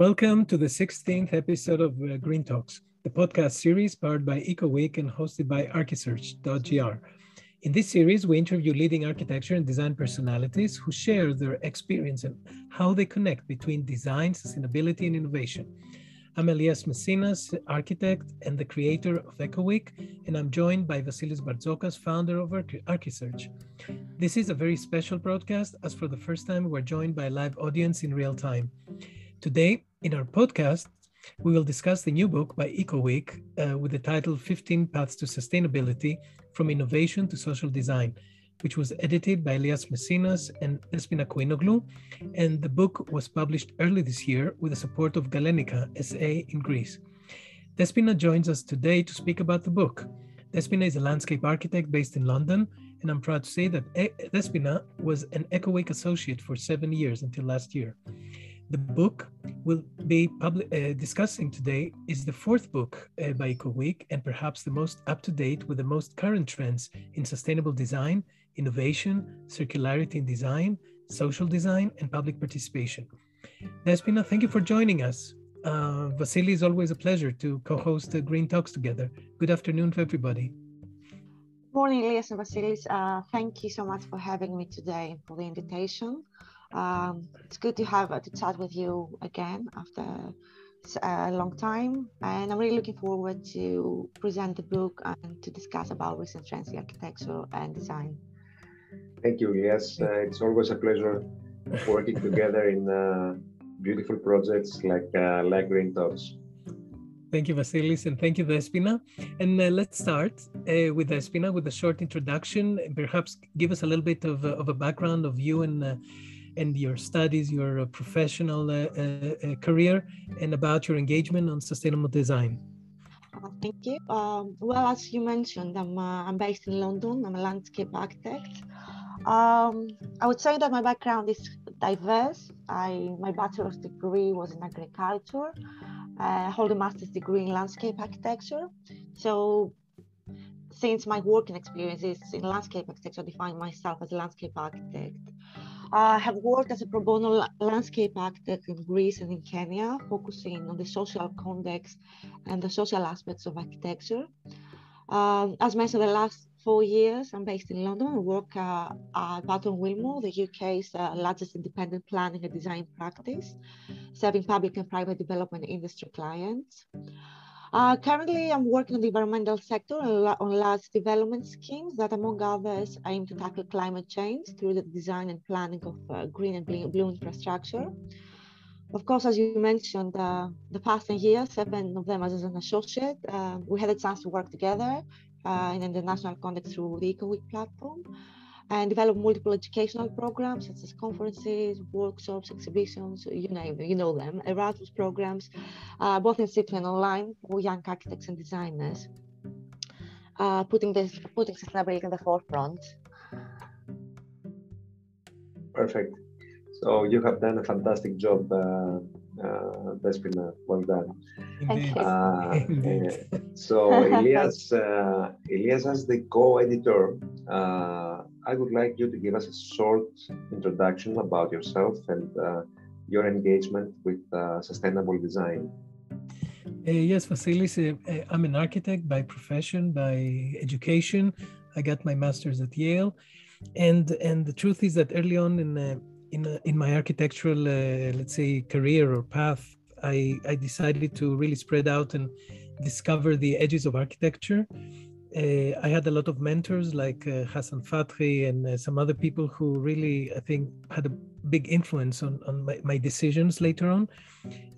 Welcome to the 16th episode of uh, Green Talks, the podcast series powered by EcoWeek and hosted by Archisearch.gr. In this series, we interview leading architecture and design personalities who share their experience and how they connect between design, sustainability, and innovation. I'm Elias Messinas, architect and the creator of EcoWeek, and I'm joined by Vasilis Barzokas, founder of Archisearch. This is a very special broadcast, as for the first time, we're joined by a live audience in real time. Today, in our podcast, we will discuss the new book by EcoWeek uh, with the title 15 Paths to Sustainability From Innovation to Social Design, which was edited by Elias Messinas and Despina Koinoglu. And the book was published early this year with the support of Galenica SA in Greece. Despina joins us today to speak about the book. Despina is a landscape architect based in London, and I'm proud to say that Despina was an EcoWeek associate for seven years until last year. The book we'll be public, uh, discussing today is the fourth book uh, by EcoWeek and perhaps the most up to date with the most current trends in sustainable design, innovation, circularity in design, social design, and public participation. Despina, thank you for joining us. Uh, Vasily, is always a pleasure to co host the Green Talks together. Good afternoon to everybody. Good morning, Elias and Vasilis. Uh, thank you so much for having me today and for the invitation. Um, it's good to have uh, to chat with you again after a long time, and I'm really looking forward to present the book and to discuss about recent trends in architecture and design. Thank you. Yes, uh, it's always a pleasure working together in uh, beautiful projects like uh, like Green Talks. Thank you, Vasilis, and thank you, Despina. And uh, let's start uh, with Despina with a short introduction. And perhaps give us a little bit of, of a background of you and uh, and your studies, your uh, professional uh, uh, career, and about your engagement on sustainable design. thank you. Um, well, as you mentioned, I'm, I'm based in London. I'm a landscape architect. Um, I would say that my background is diverse. I my bachelor's degree was in agriculture. I hold a master's degree in landscape architecture. So since my working experience is in landscape architecture, I define myself as a landscape architect. I have worked as a pro bono landscape architect in Greece and in Kenya, focusing on the social context and the social aspects of architecture. Um, as mentioned, the last four years, I'm based in London. and work uh, at Barton Willmore, the UK's uh, largest independent planning and design practice, serving public and private development industry clients. Uh, currently, I'm working in the environmental sector on large development schemes that, among others, aim to tackle climate change through the design and planning of uh, green and blue infrastructure. Of course, as you mentioned, uh, the past 10 years, seven of them as an associate, uh, we had a chance to work together uh, in an international context through the EcoWeek platform and develop multiple educational programs such as conferences, workshops, exhibitions, you name them, you know them, Erasmus programs, uh, both in situ and online for young architects and designers, uh, putting this putting sustainability in the forefront. Perfect. So you have done a fantastic job, uh, uh, Despina. Well done. Thank you. Uh, so Elias, uh, Elias as the co-editor, uh, I would like you to give us a short introduction about yourself and uh, your engagement with uh, sustainable design. Uh, yes, Vasilis, uh, I'm an architect by profession, by education. I got my master's at Yale, and and the truth is that early on in uh, in uh, in my architectural, let's say, career or path, I I decided to really spread out and discover the edges of architecture uh, I had a lot of mentors like uh, Hassan Fathy and uh, some other people who really, I think, had a big influence on, on my, my decisions later on.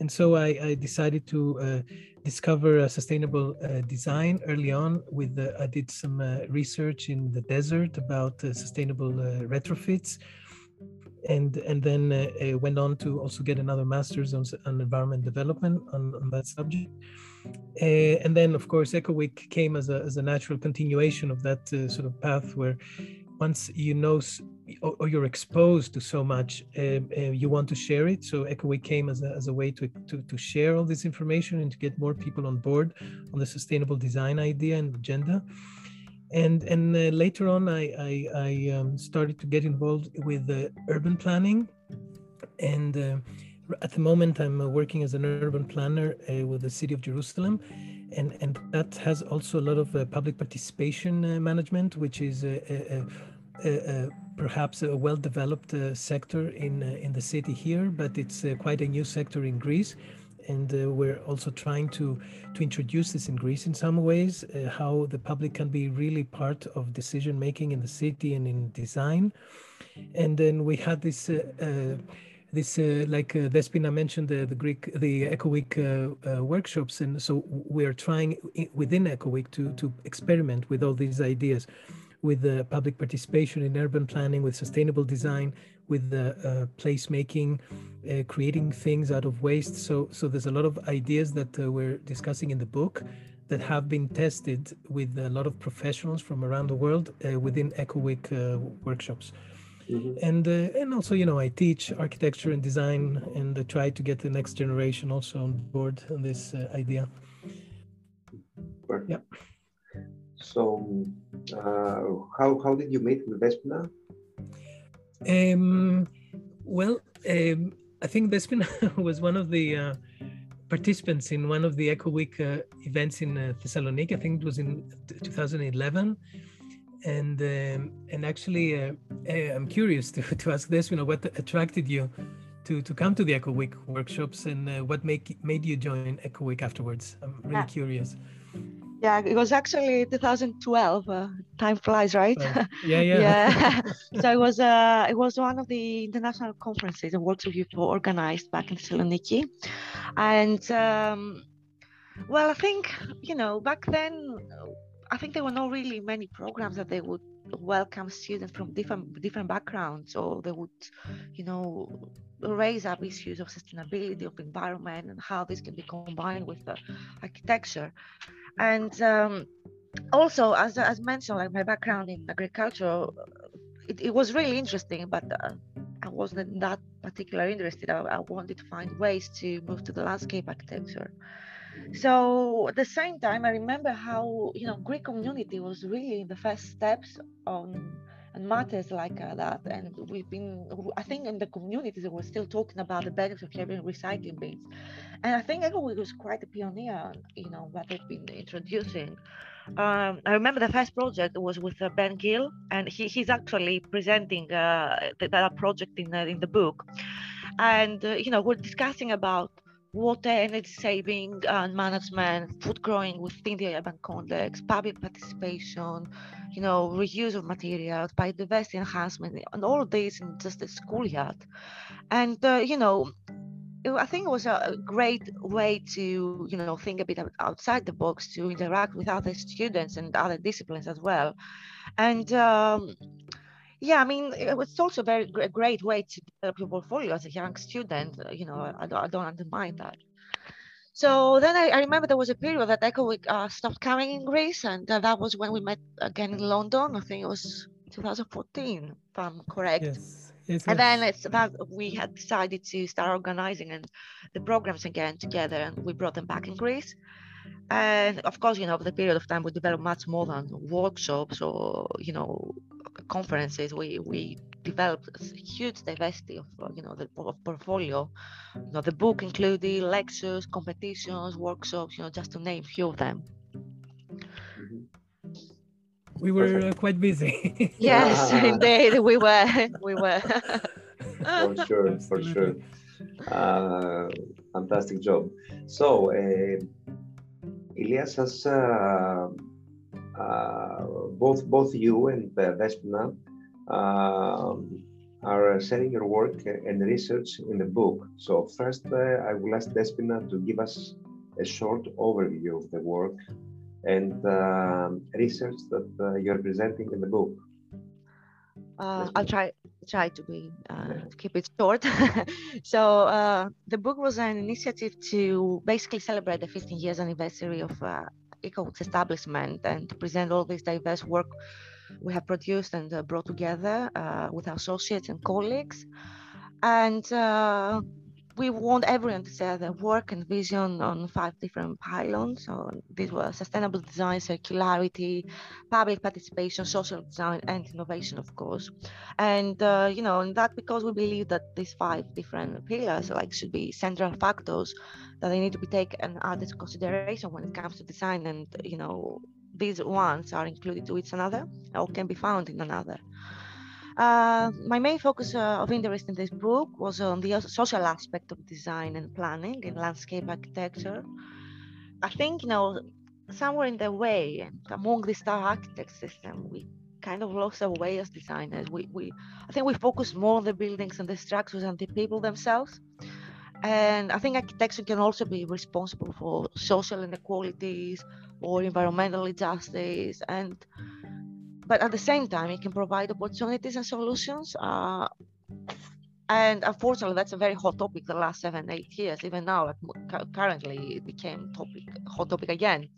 And so I, I decided to uh, discover sustainable uh, design early on. With I did some uh, research in the desert about sustainable retrofits. And, and then went on to also get another master's on, on environment development on, on that subject. Uh, and then, of course, EcoWeek came as a, as a natural continuation of that uh, sort of path where once you know or, or you're exposed to so much, um, uh, you want to share it. So EcoWeek came as a, as a way to, to, to share all this information and to get more people on board on the sustainable design idea and agenda. And, and uh, later on, I, I, I um, started to get involved with urban planning and uh, at the moment, I'm uh, working as an urban planner uh, with the city of Jerusalem, and and that has also a lot of uh, public participation management, which is perhaps a well-developed sector in in the city here, but it's quite a new sector in Greece and uh, we're also trying to to introduce this in Greece in some ways, uh, how the public can be really part of decision making in the city and in design. And then we had this. Uh this, uh, like uh, Despina mentioned, the, the Greek, the Eco Week workshops, and so we are trying within Eco Week to to experiment with all these ideas, with the public participation in urban planning, with sustainable design, with the uh, placemaking, uh, creating things out of waste. So, so there's a lot of ideas that uh, we're discussing in the book that have been tested with a lot of professionals from around the world uh, within Eco Week uh, workshops. Mm-hmm. And uh, and also, you know, I teach architecture and design, and I try to get the next generation also on board on this idea. Perfect. Yeah. So, how how did you meet with Despina? Um, well, um, I think Despina was one of the uh, participants in one of the Eco Week uh, events in uh, Thessaloniki. I think it was in 2011. And um, and actually, uh, eh, I'm curious to, to ask this. You know, what attracted you to, to come to the Eco Week workshops, and uh, what make make you join Eco Week afterwards? I'm really ah. curious. Yeah, it was actually 2012. Uh, time flies, right? Oh, yeah, yeah. yeah. so it was uh, it was one of the international conferences and workshops you organized back in Thessaloniki, and um, well, I think you know back then, I think there were not really many programs that they would welcome students from different different backgrounds, or they would, you know, raise up issues of sustainability of environment and how this can be combined with architecture. And um, also as, as mentioned like my background in agriculture it, it was really interesting but uh, i wasn't that particularly interested. I, I, wanted to find ways to move to the landscape architecture so at the same time i remember how you know greek community was really the first steps on and matters like uh, that. And we've been, I think, in the communities, we're still talking about the benefits of having recycling bins. And I think Eco Week was quite a pioneer, you know, what they've been introducing. Um, I remember the first project was with uh, Ben Gill, and he, he's actually presenting uh, that project in, in the book. And, uh, you know, we're discussing about water energy saving and management, food growing within the urban context, public participation, you know, reuse of materials, biodiversity enhancement, and all this in just a schoolyard. And, uh, you know, I think it was a great way to, you know, think a bit outside the box to interact with other students and other disciplines as well. And um, yeah, I mean, it was also very a great way to develop your portfolio as a young student. Uh, you know, I don't, I don't undermine that. So then I, I remember there was a period that EcoWeek uh, stopped coming in Greece, and uh, that was when we met again in London. I think it was 2014, if I'm correct. Yes. Yes, and then it's that we had decided to start organizing and the programs again together, and we brought them back in Greece. And of course, you know, over the period of time, we developed much more than workshops or you know conferences, we we developed a huge diversity of you know the of portfolio. You know, the book included lectures, competitions, workshops. You know, just to name a few of them. We were uh, quite busy. yes, indeed, we were. We were. for sure, for sure. Uh, fantastic job. So, uh, Elias has uh, uh, both both you and uh, Despina um, are sharing your work and research in the book. So first, uh, I will ask Despina to give us a short overview of the work and uh, research that you're presenting in the book. Uh, I'll try try to be to keep it short. so the book was an initiative to basically celebrate the 15 years anniversary of EcoWeek's establishment and to present all this diverse work we have produced and uh, brought together uh, with our associates and colleagues. And uh, we want everyone to share their work and vision on five different pylons. So these were sustainable design, circularity, public participation, social design, and innovation, of course. And uh, you know, and that because we believe that these five different pillars like should be central factors that they need to be taken under consideration when it comes to design. And you know, these ones are included to each another or can be found in another. Uh, my main focus uh, of interest in this book was on the social aspect of design and planning in landscape architecture. I think, you know, somewhere in the way, among the star architect system, we kind of lost our way as designers. We, we, I think we focus more on the buildings and the structures and the people themselves. And I think architecture can also be responsible for social inequalities or environmental injustice and but at the same time, it can provide opportunities and solutions. Uh, and unfortunately, that's a very hot topic the last seven, eight years. Even now, currently, it became topic, hot topic again.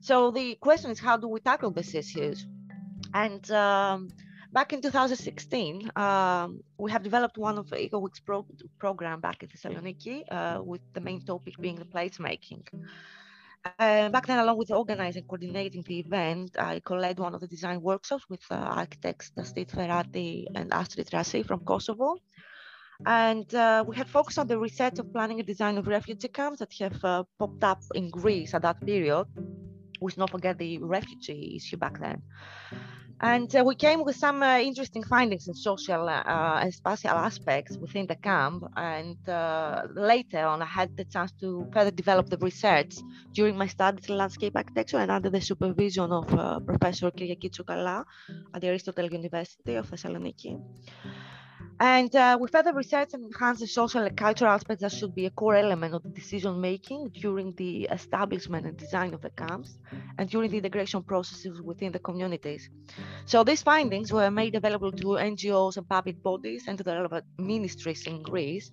So the question is, how do we tackle these issues? And um, back in 2016, um, we have developed one of EcoWeek's pro- program back in Thessaloniki, uh, with the main topic being the placemaking. Uh, back then, along with organizing, coordinating the event, I co-led one of the design workshops with uh, architects Dastit Ferrati and Astrid Rasi from Kosovo. And uh, we had focused on the research of planning and design of refugee camps that have uh, popped up in Greece at that period. We should not forget the refugee issue back then. And uh, we came with some uh, interesting findings in social uh, and spatial aspects within the camp. And uh, later on, I had the chance to further develop the research during my studies in landscape architecture and under the supervision of uh, Professor Kyriaki Tsoukala at the Aristotle University of Thessaloniki. And uh, we further research and enhance the social and cultural aspects that should be a core element of the decision making during the establishment and design of the camps and during the integration processes within the communities. So these findings were made available to NGOs and public bodies and to the relevant ministries in Greece.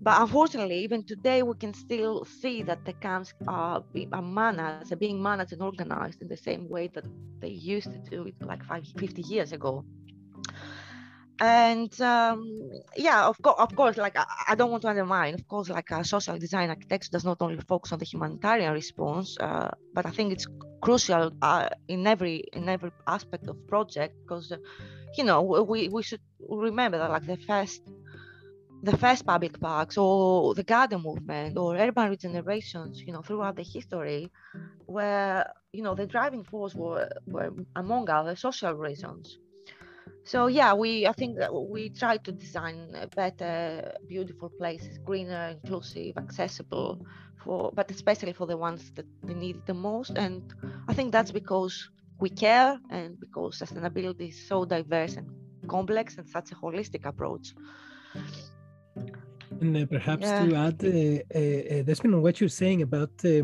But unfortunately, even today, we can still see that the camps are, are managed, are being managed and organized in the same way that they used to do it like five, 50 years ago and um, yeah of, co- of course like I, I, don't want to undermine of course like a social design architecture does not only focus on the humanitarian response uh, but i think it's crucial uh, in every in every aspect of project because uh, you know we, we should remember that like the first the first public parks or the garden movement or urban regenerations you know throughout the history where you know the driving force were, were among other social reasons so yeah we i think that we try to design better beautiful places greener inclusive accessible for but especially for the ones that they need it the most. And i think that's because we care and because sustainability is so diverse and complex and such a holistic approach. And uh, perhaps yeah. to add uh, uh, Despina, on what you're saying about uh,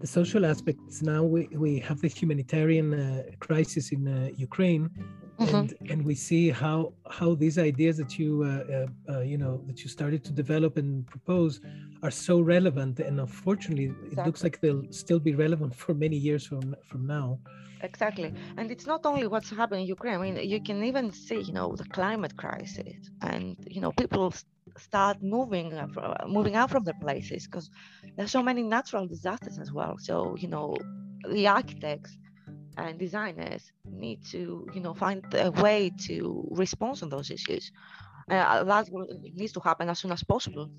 the social aspects now we, we have the humanitarian uh, crisis in uh, ukraine mm-hmm. and and we see how how these ideas that you uh, uh, uh, you know that you started to develop and propose are so relevant and unfortunately exactly. it looks like they'll still be relevant for many years from from now exactly and it's not only what's happening in ukraine i mean you can even see you know the climate crisis and you know people start moving moving out from their places because there's so many natural disasters as well so you know the architects and designers need to you know find a way to respond on those issues uh, that needs to happen as soon as possible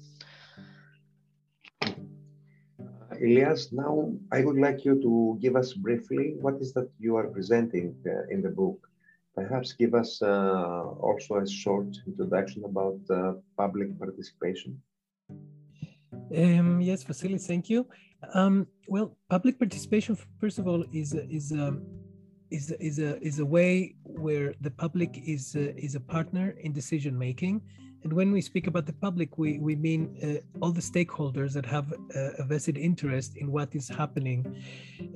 uh, Elias, now I would like you to give us briefly what is that you are presenting uh, in the book. Perhaps give us uh, also a short introduction about uh, public participation. Um, yes, Vasily, thank you. Um, well, public participation, first of all, is is um, is is a is a way where the public is a, is a partner in decision making. And when we speak about the public, we we mean uh, all the stakeholders that have a, a, vested interest in what is happening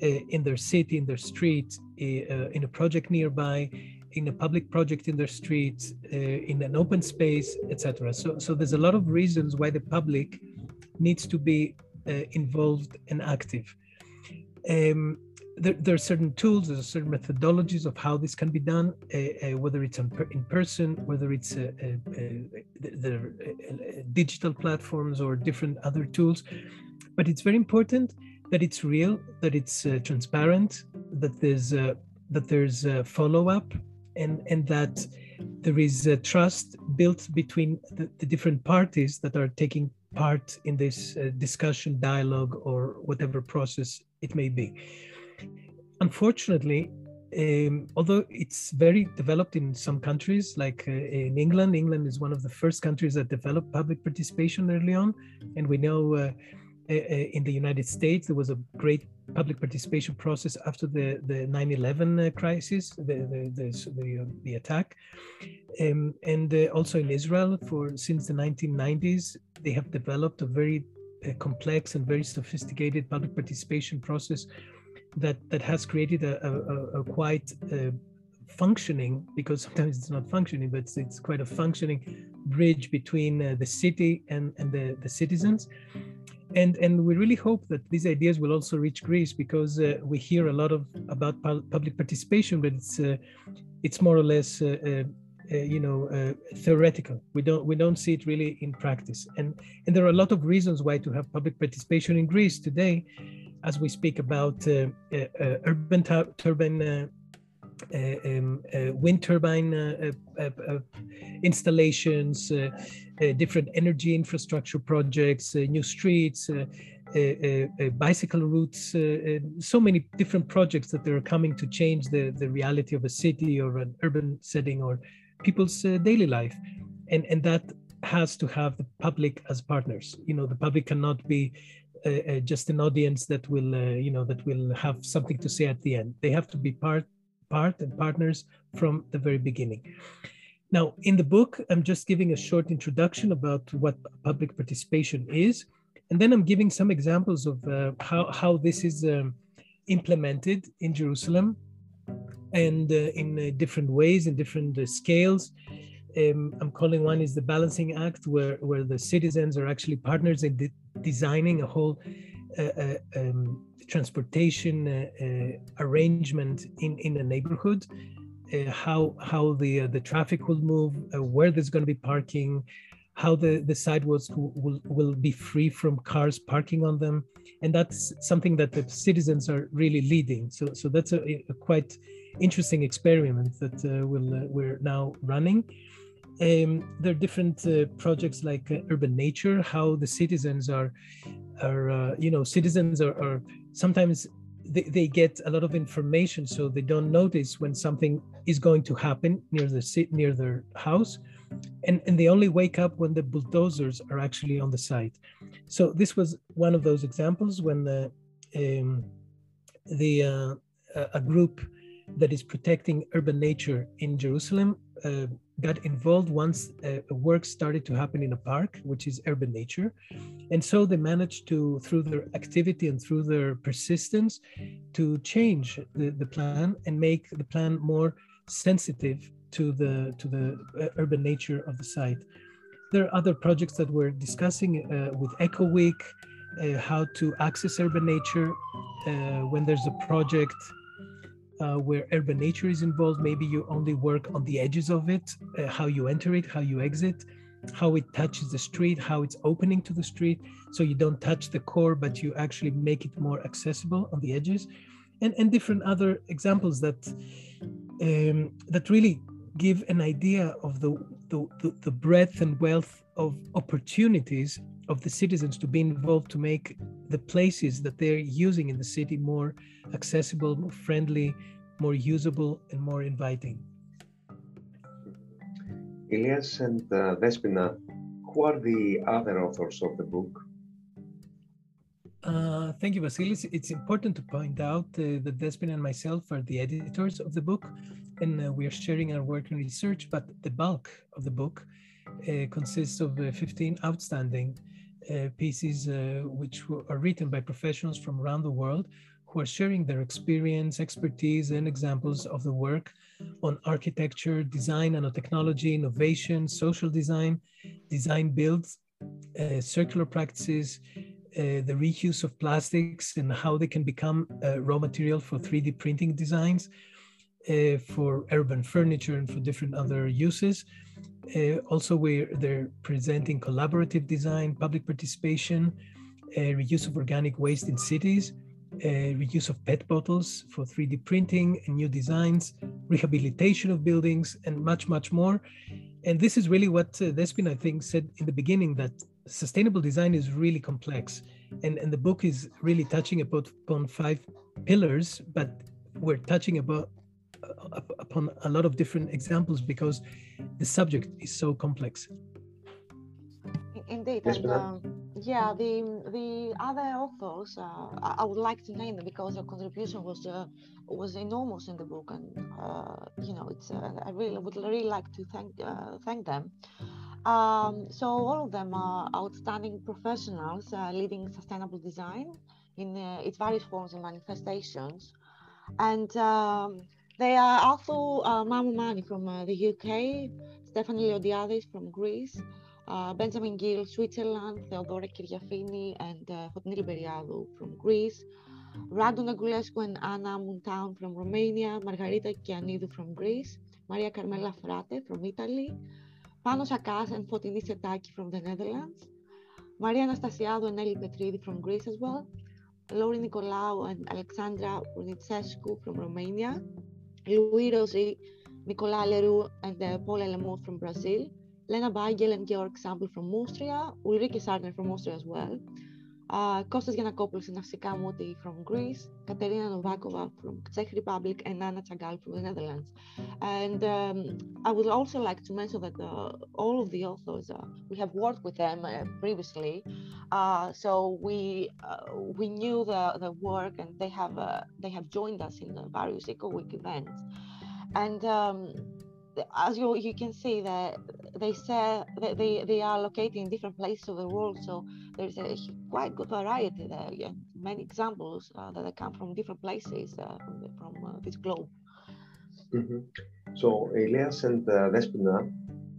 uh, in their city, in their street, uh, in a project nearby, in a public project in their street, uh, in an open space, etc. So so there's a lot of reasons why the public needs to be uh, involved and active. Um, there, there, are certain tools, there are certain methodologies of how this can be done, uh, uh, whether it's in, person, whether it's uh, the, digital platforms or different other tools. But it's very important that it's real, that it's transparent, that there's that there's follow up, and and that there is a trust built between the, the, different parties that are taking part in this uh, discussion, dialogue, or whatever process it may be unfortunately, um, although it's very developed in some countries, like uh, in England, England is one of the first countries that developed public participation early on. And we know uh, uh, uh in the United States, there was a great public participation process after the, the 9 11 uh, crisis, the, the, the, the, uh, the attack. Um, and also in Israel, for since the 1990s, they have developed a very complex and very sophisticated public participation process that that has created a, a, a quite uh, functioning because sometimes it's not functioning but it's, it's quite a functioning bridge between uh, the city and, and the, the citizens. And and we really hope that these ideas will also reach greece because uh, we hear a lot of about public participation but it's uh, it's more or less uh, uh, you know theoretical we don't we don't see it really in practice and and there are a lot of reasons why to have public participation in greece today as we speak about uh, uh, uh, urban turbine um, wind turbine installations, different energy infrastructure projects, new streets, bicycle routes, so many different projects that are coming to change the, the reality of a city or an urban setting or people's daily life. And, and that has to have the public as partners. You know, the public cannot be uh, just an audience that will uh, you know that will have something to say at the end they have to be part part and partners from the very beginning now in the book i'm just giving a short introduction about what public participation is and then i'm giving some examples of uh, how, how this is um, implemented in jerusalem and uh, in uh, different ways in different uh, scales um, I'm calling one is the balancing act, where where the citizens are actually partners in de- designing a whole uh, uh, um, transportation uh, arrangement in in a neighborhood. How how the the traffic will move, where there's going to be parking, how the the sidewalks will will be free from cars parking on them, and that's something that the citizens are really leading. So so that's a, a quite interesting experiment that we'll, we're now running. Um, there are different uh, projects like uh, urban nature how the citizens are are uh, you know citizens are, are sometimes they, they, get a lot of information so they don't notice when something is going to happen near the near their house and and they only wake up when the bulldozers are actually on the site so this was one of those examples when the um, the uh, a group that is protecting urban nature in Jerusalem uh, got involved once uh, work started to happen in a park, which is urban nature. And so they managed to, through their activity and through their persistence, to change the, the plan and make the plan more sensitive to the, to the uh, urban nature of the site. There are other projects that we're discussing uh, with Eco Week, uh, how to access urban nature uh, when there's a project uh, where urban nature is involved. Maybe you only work on the edges of it, uh, how you enter it, how you exit, how it touches the street, how it's opening to the street. So you don't touch the core, but you actually make it more accessible on the edges, and and different other examples that um, that really give an idea of the, the the breadth and wealth of opportunities of the citizens to be involved to make the places that they're using in the city more accessible, more friendly, more usable, and more inviting. Elias and uh, Despina, who are the other authors of the book? Uh, thank you, Vasilis. It's important to point out uh, that Despina and myself are the editors of the book, and uh, we are sharing our work and research, but the bulk of the book uh, consists of uh, 15 outstanding pieces which are written by professionals from around the world who are sharing their experience, expertise, and examples of the work on architecture, design, nanotechnology, innovation, social design, design builds, uh, circular practices, uh, the reuse of plastics and how they can become uh, raw material for 3D printing designs, uh, for urban furniture and for different other uses. Uh, also, where they're presenting collaborative design, public participation, uh, reuse of organic waste in cities, uh, reuse of PET bottles for 3D printing and new designs, rehabilitation of buildings, and much, much more. And this is really what uh, Despina, I think, said in the beginning that sustainable design is really complex. And, and the book is really touching upon five pillars, but we're touching about uh, upon a lot of different examples because the subject is so complex. Indeed, and um, yeah, the the other authors, uh, I would like to name them because their contribution was uh, was enormous in the book, and uh, you know, it's uh, I really would really like to thank uh, thank them. Um, so all of them are outstanding professionals uh, leading sustainable design in its various forms and manifestations, and um, they are also uh, Mamou-Mani from the UK, Stephanie Leodiadis from Greece uh, Benjamin Gill, Switzerland, Theodora Kyriafini, and uh, Liberiadou from Greece, Radu Negulescu and Anna Muntown from Romania, Margarita Kianidou from Greece, Maria Carmela Frate from Italy, Panos Akas and Fotini Setaki from the Netherlands, Maria Anastasiadou and Eli Petridi from Greece as well, Lori Nicolaou and Alexandra Unitsescu from Romania, Louis Rosy, Nicolas Leroux and uh, Paul Elemont from Brazil, Lena Bagel and Georg Sambel from Austria, Ulrike Sarner from Austria as well, uh, Kostas from Greece, Katerina Novakova from Czech Republic, and Anna Chagal from the Netherlands. And um, I would also like to mention that uh, all of the authors, uh, we have worked with them uh, previously, uh, so we uh, we knew the, the work, and they have they have joined us in the various Eco Week events. And um, as you you can see that they say that they, they are located in different places of the world so there's a quite good variety there and many examples uh, that come from different places uh, from, from uh, this globe. Mm-hmm. so elias and uh, despina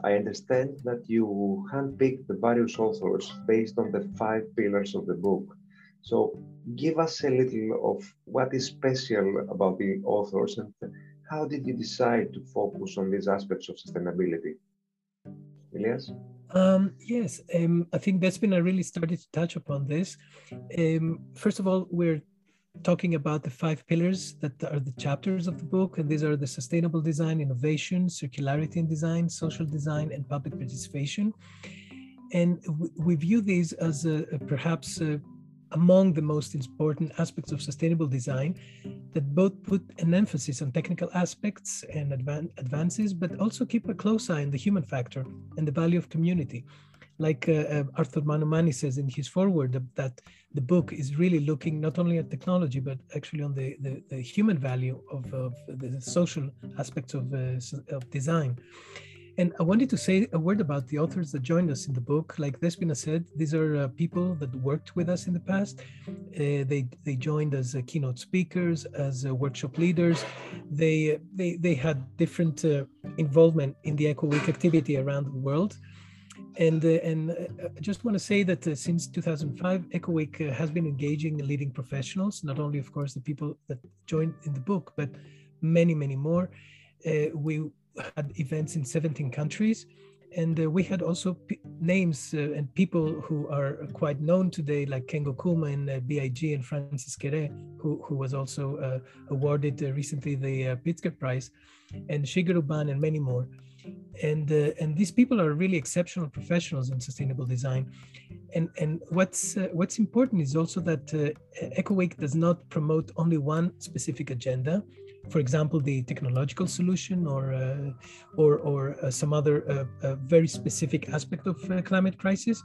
i understand that you handpicked the various authors based on the five pillars of the book. So give us a little of what is special about the authors and how did you decide to focus on these aspects of sustainability? Elias? Um, yes, um, I think Despina really started to touch upon this. Um, first of all, we're talking about the five pillars that are the chapters of the book, and these are the sustainable design, innovation, circularity in design, social design, and public participation. And we view these as a, a perhaps a among the most important aspects of sustainable design that both put an emphasis on technical aspects and advan- advances, but also keep a close eye on the human factor and the value of community. Like uh, uh, Arthur Mamou-Mani says in his foreword, that the book is really looking not only at technology, but actually on the, the, the human value of, of, the social aspects of, uh, of design. And I wanted to say a word about the authors that joined us in the book. Like Despina said, these are uh, people that worked with us in the past. Uh, they they joined as uh, keynote speakers, as uh, workshop leaders. They they they had different uh, involvement in the Eco Week activity around the world. And uh, and I just want to say that since 2005, Eco Week has been engaging leading professionals, not only of course the people that joined in the book, but many many more. we had events in 17 countries. And uh, we had also p- names uh, and people who are quite known today, like Kengo Kuma and uh, BIG and Francis Kere, who, who was also uh, awarded uh, recently the uh, Pritzker Prize, and Shigeru Ban and many more. And, and these people are really exceptional professionals in sustainable design. And, and what's, what's important is also that uh, Week does not promote only one specific agenda for example, the technological solution or uh, or, or uh, some other uh, very specific aspect of climate crisis.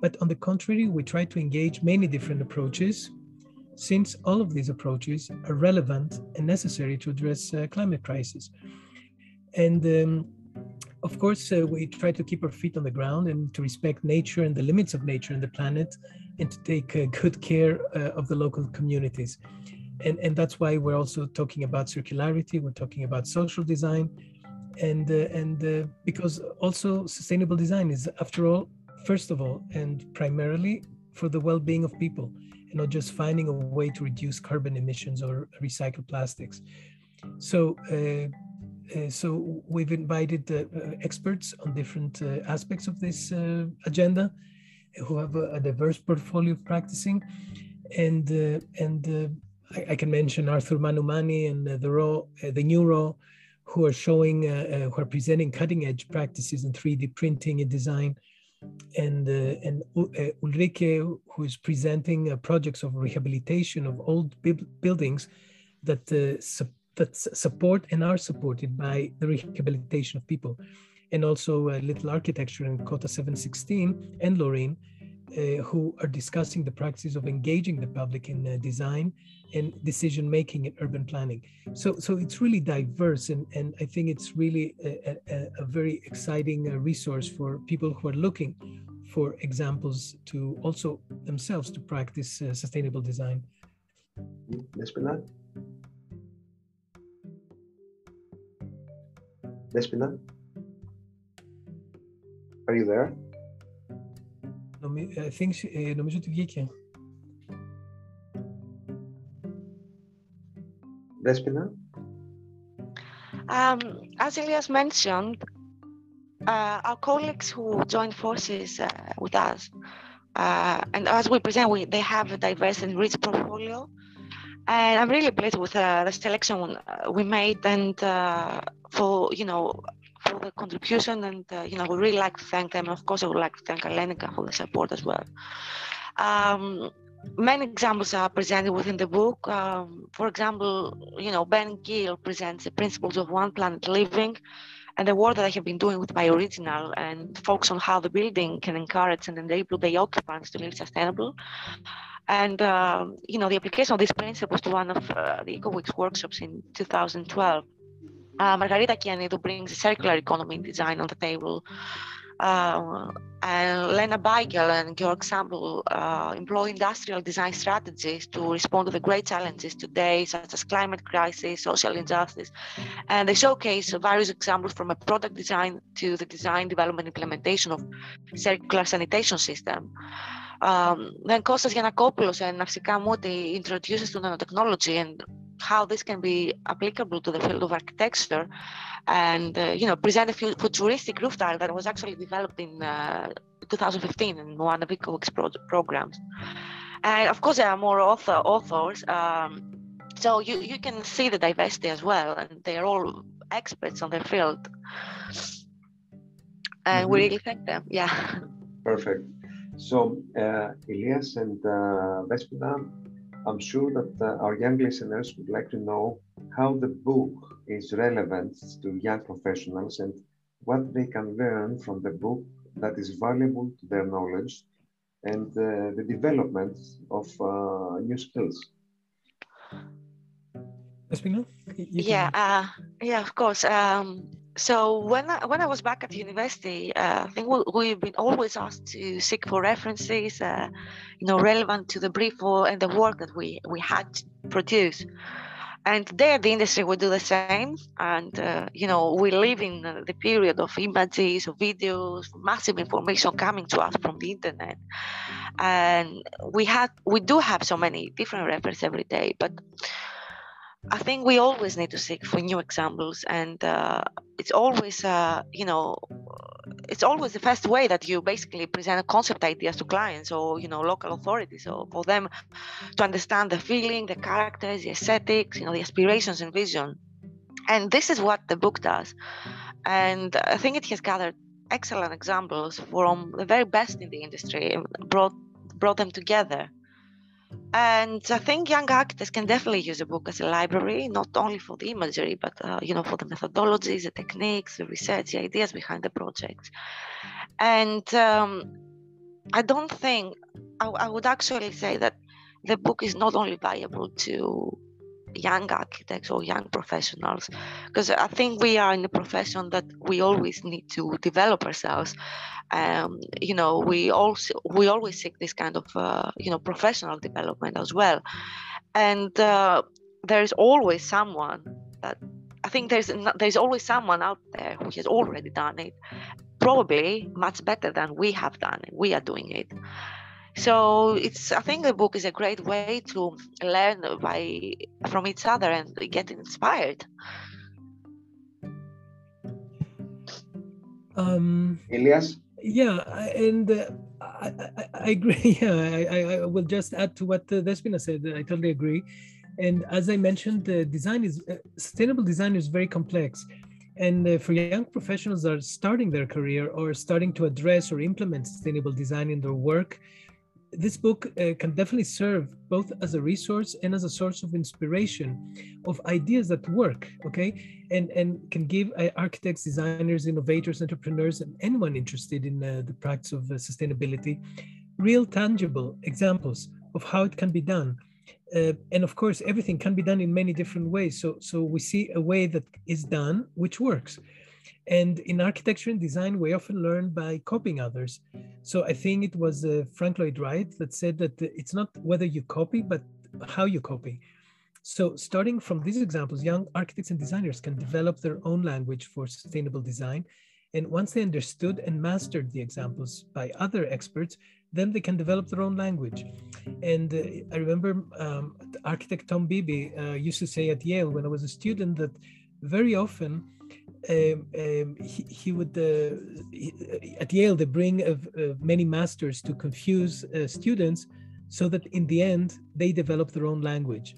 But on the contrary, we try to engage many different approaches since all of these approaches are relevant and necessary to address uh, climate crisis. And um, of course, uh, we try to keep our feet on the ground and to respect nature and the limits of nature and the planet and to take uh, good care of the local communities and and that's why we're also talking about circularity we're talking about social design and uh, and uh, because also sustainable design is after all first of all and primarily for the well-being of people and not just finding a way to reduce carbon emissions or recycle plastics. So, uh, uh, so we've invited uh, uh experts on different uh, aspects of this uh, agenda who have a, a, diverse portfolio of practicing. And, and I, I, can mention Arthur Mamou-Mani and the, raw, the new who are showing, who are presenting cutting edge practices in 3D printing and design and uh, and uh, Ulrike, who is presenting uh, projects of rehabilitation of old buildings that that support and are supported by the rehabilitation of people, and also Little Architecture and Kota 716 and Lorraine, uh, who are discussing the practice of engaging the public in uh, design and decision making in urban planning. So, so it's really diverse, and, and I think it's really a, a, a very exciting uh, resource for people who are looking for examples to also themselves to practice uh, sustainable design. Despina? Despina? Are you there? I think νομίζω ότι βγήκε. Despina? Um, as Elias mentioned, uh, our colleagues who joined forces uh, with us, uh, and as we present, we, they have a diverse and rich portfolio. and I'm really pleased with uh, the selection uh, we made and uh, for, you know, for the contribution. And, you know, we really like to thank them. Of course, I would like to thank Galenica for the support as well. Um, many examples are presented within the book. Um, for example, you know, Ben Gill presents the principles of one planet living and the work that I have been doing with Bioregional and focus on how the building can encourage and enable the occupants to live sustainable. And, um, you know, the application of these principles to one of uh, the EcoWeek's workshops in 2012. Uh, Margarita Kianidou brings circular economy in design on the table uh, and Lena Beigel and Georg Sambel uh, employ industrial design strategies to respond to the great challenges today, such as climate crisis, social injustice. And they showcase various examples from a product design to the design, development, implementation of circular sanitation system. Um, then Kostas Giannakopoulos and Nafsika Mouti introduces to nanotechnology and how this can be applicable to the field of architecture and uh, you know present a futuristic roof tile that was actually developed in uh, 2015 in one of EcoWeek's pro programs. And of course there are more author authors um, so you, you can see the diversity as well and they are all experts on their field. And mm -hmm. we really thank them yeah. Perfect so uh, Elias and uh, Despina I'm sure that uh, our young listeners would like to know how the book is relevant to young professionals and what they can learn from the book that is valuable to their knowledge and uh, the development of uh, new skills. Yeah, uh, yeah, of course. Um, so when I, when I was back at university, uh, I think we, have been always asked to seek for references, uh, you know, relevant to the brief and the work that we we had to produce. And there, the industry would do the same. And uh, you know, we live in the period of images, of videos, massive information coming to us from the internet, and we had we do have so many different references every day, but I think we always need to seek for new examples, and uh, it's always, uh, you know, it's always the first way that you basically present concept ideas to clients or you know local authorities, so for them to understand the feeling, the characters, the aesthetics, you know, the aspirations and vision. And this is what the book does, and I think it has gathered excellent examples from the very best in the industry, and brought brought them together and I think young actors can definitely use a book as a library, not only for the imagery, but uh, you know for the methodologies, the techniques, the research, the ideas behind the project. And um, I don't think I, I would actually say that the book is not only valuable to young architects or young professionals because i think we are in a profession that we always need to develop ourselves. Um, you know we also we always seek this kind of uh, you know professional development as well. And uh, there's always someone that i think there's there's always someone out there who has already done it probably much better than we have done it. We are doing it so it's i think the book is a great way to learn by from each other and get inspired. Um elias? Yeah and uh, I, I, I, agree. Yeah I, I will just add to what uh, despina said. I totally agree. And as i mentioned the design is uh, sustainable design is very complex. And uh, for young professionals that are starting their career or starting to address or implement sustainable design in their work this book uh, can definitely serve both as a resource and as a source of inspiration of ideas that work okay? And and can give uh, architects designers innovators entrepreneurs and anyone interested in uh, the practice of uh, sustainability real tangible examples of how it can be done. Uh, and of course everything can be done in many different ways. So so we see a way that is done which works and in architecture and design, we often learn by copying others. So I think it was uh, Frank Lloyd Wright that said that it's not whether you copy, but how you copy. So starting from these examples, young architects and designers can develop their own language for sustainable design. And once they understood and mastered the examples by other experts, then they can develop their own language. And uh, I remember um, architect Tom Beeby uh, used to say at Yale when I was a student that very often um, um, he, he, would uh, he, uh, at Yale they bring uh, many masters to confuse uh, students so that in the end they develop their own language.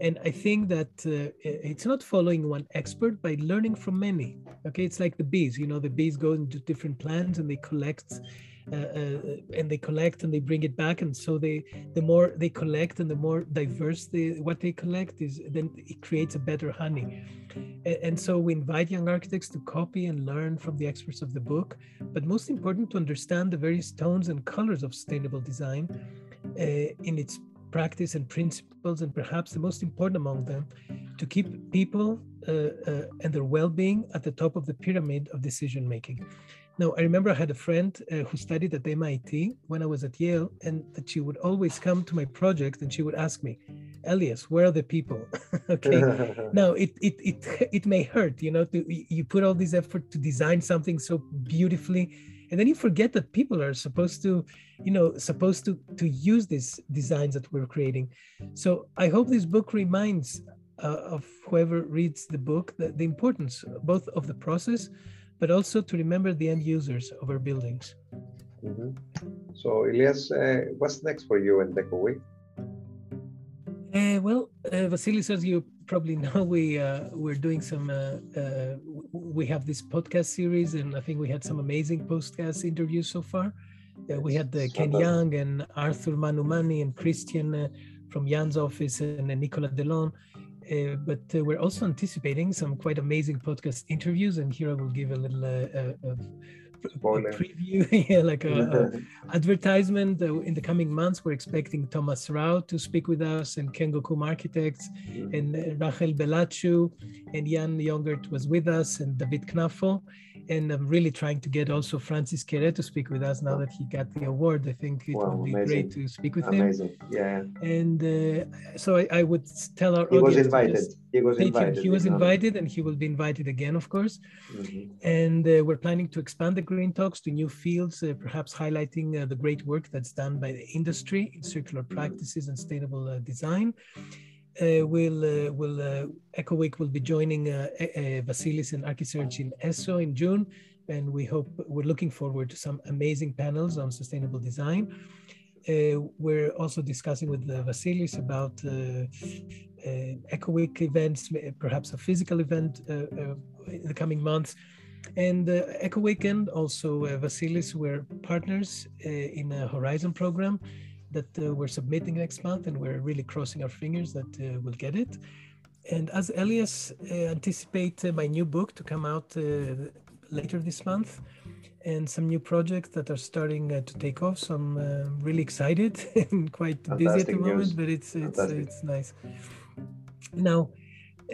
And i think that uh, it's not following one expert by learning from many okay? It's like the bees you know the bees go into different plants and they collect uh, uh, and they collect and they bring it back. And so they the more they collect and the more diverse they what they collect is then it creates a better honey. And, and so we invite young architects to copy and learn from the experts of the book but most important to understand the various tones and colors of sustainable design uh, in its practice and principles and perhaps the most important among them to keep people uh, uh, and their well-being at the top of the pyramid of decision making now, I remember I had a friend uh, who studied at MIT when I was at Yale, and that she would always come to my project and she would ask me, Elias, where are the people? okay. now, it, it, it, it may hurt, you know, to, you put all this effort to design something so beautifully, and then you forget that people are supposed to, you know, supposed to, to use these designs that we're creating. So I hope this book reminds uh, of whoever reads the book the, the importance both of the process but also to remember the end users of our buildings. Mm-hmm. So, Elias, uh, what's next for you in EcoWeek? Uh, well, uh, Vasilis, as you probably know, we uh, we're doing some. Uh, uh, we have this podcast series, and I think we had some amazing podcast interviews so far. Uh, we had Ken Yeang and Arthur Mamou-Mani and Christian from Jan's office and Nicola Delon. Uh, but uh, we're also anticipating some quite amazing podcast interviews, and here I will give a little uh, uh, a preview, yeah, like a, a advertisement. Uh, in the coming months, we're expecting Thomas Rau to speak with us, and Kengo Kuma Architects, mm-hmm. and Rachel Belachu, and Jan Jongert was with us, and David Knafo and I'm really trying to get also Francis Kere to speak with us now that he got the award. I think it wow, would be amazing. great to speak with amazing. him. Yeah. And uh, so I, I, would tell our he audience. Was invited. He was invited. He was invited, and he will be invited again, of course. Mm-hmm. And uh, we're planning to expand the Green Talks to new fields, uh, perhaps highlighting uh, the great work that's done by the industry in circular practices and sustainable uh, design uh, will uh, will uh, EcoWeek will be joining uh, Vasilis and Archisearch in ESO in June, and we hope we're looking forward to some amazing panels on sustainable design. Uh, we're also discussing with uh, Vasilis about EcoWeek events, perhaps a physical event in the coming months. And uh, EcoWeek and, also Vasilis, we're partners in a Horizon program that uh, we're submitting next month, and we're really crossing our fingers that uh, we'll get it. And as Elias uh, anticipate uh, my new book to come out uh, later this month, and some new projects that are starting to take off, so I'm really excited and quite Fantastic busy at the news. moment, but it's it's it's nice. Now.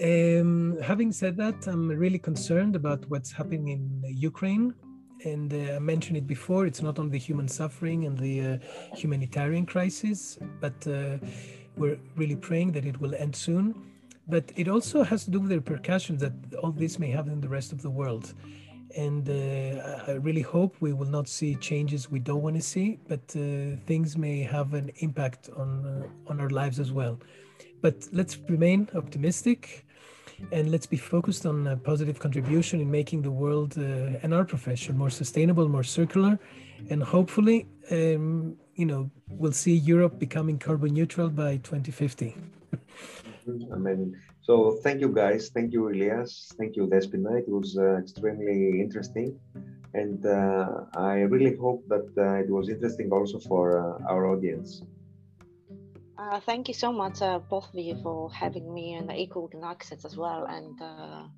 Um, having said that, I'm really concerned about what's happening in Ukraine and uh, I mentioned it before, it's not only the human suffering and the uh, humanitarian crisis, but uh, we're really praying that it will end soon. But it also has to do with the repercussions that all this may have in the rest of the world. And uh, I really hope we will not see changes we don't want to see, but uh, things may have an impact on uh, on our lives as well. But let's remain optimistic and let's be focused on a positive contribution in making the world uh, and our profession more sustainable, more circular, and hopefully, um, you know, we'll see Europe becoming carbon neutral by 2050. Amazing. So thank you guys. Thank you, Elias. Thank you, Despina. It was uh, extremely interesting. And uh, I really hope that uh, it was interesting also for uh, our audience. Uh, thank you so much, uh, both of you, for having me and the Eco Access as well. And uh,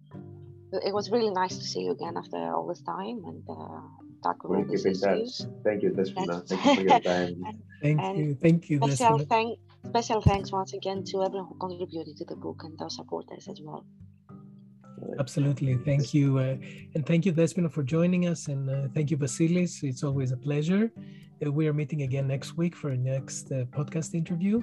it was really nice to see you again after all this time and uh, talk about we'll keep in touch. Thank you, Despina. Thank you for your time. thank and you. Thank you, special, thank, special thanks once again to everyone who contributed to the book and our supporters as well. Absolutely. Thank you. Uh, and thank you, Despina, for joining us. And uh, thank you, Vasilis. It's always a pleasure. We are meeting again next week for our next uh, podcast interview.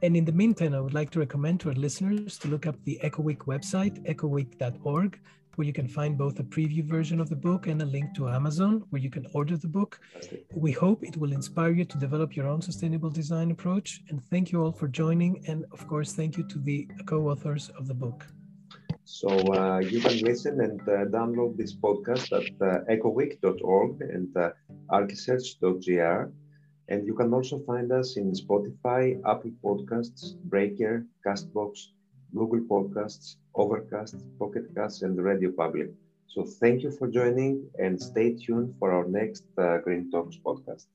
And in the meantime, I would like to recommend to our listeners to look up the EcoWeek website, ecoweek.org, where you can find both a preview version of the book and a link to Amazon, where you can order the book. We hope it will inspire you to develop your own sustainable design approach. And thank you all for joining. And of course, thank you to the co authors of the book. So uh, you can listen and uh, download this podcast at uh, ecoweek.org and uh, archisearch.gr. And you can also find us in Spotify, Apple Podcasts, Breaker, Castbox, Google Podcasts, Overcast, Pocket Casts, and Radio Public. So thank you for joining and stay tuned for our next uh, Green Talks podcast.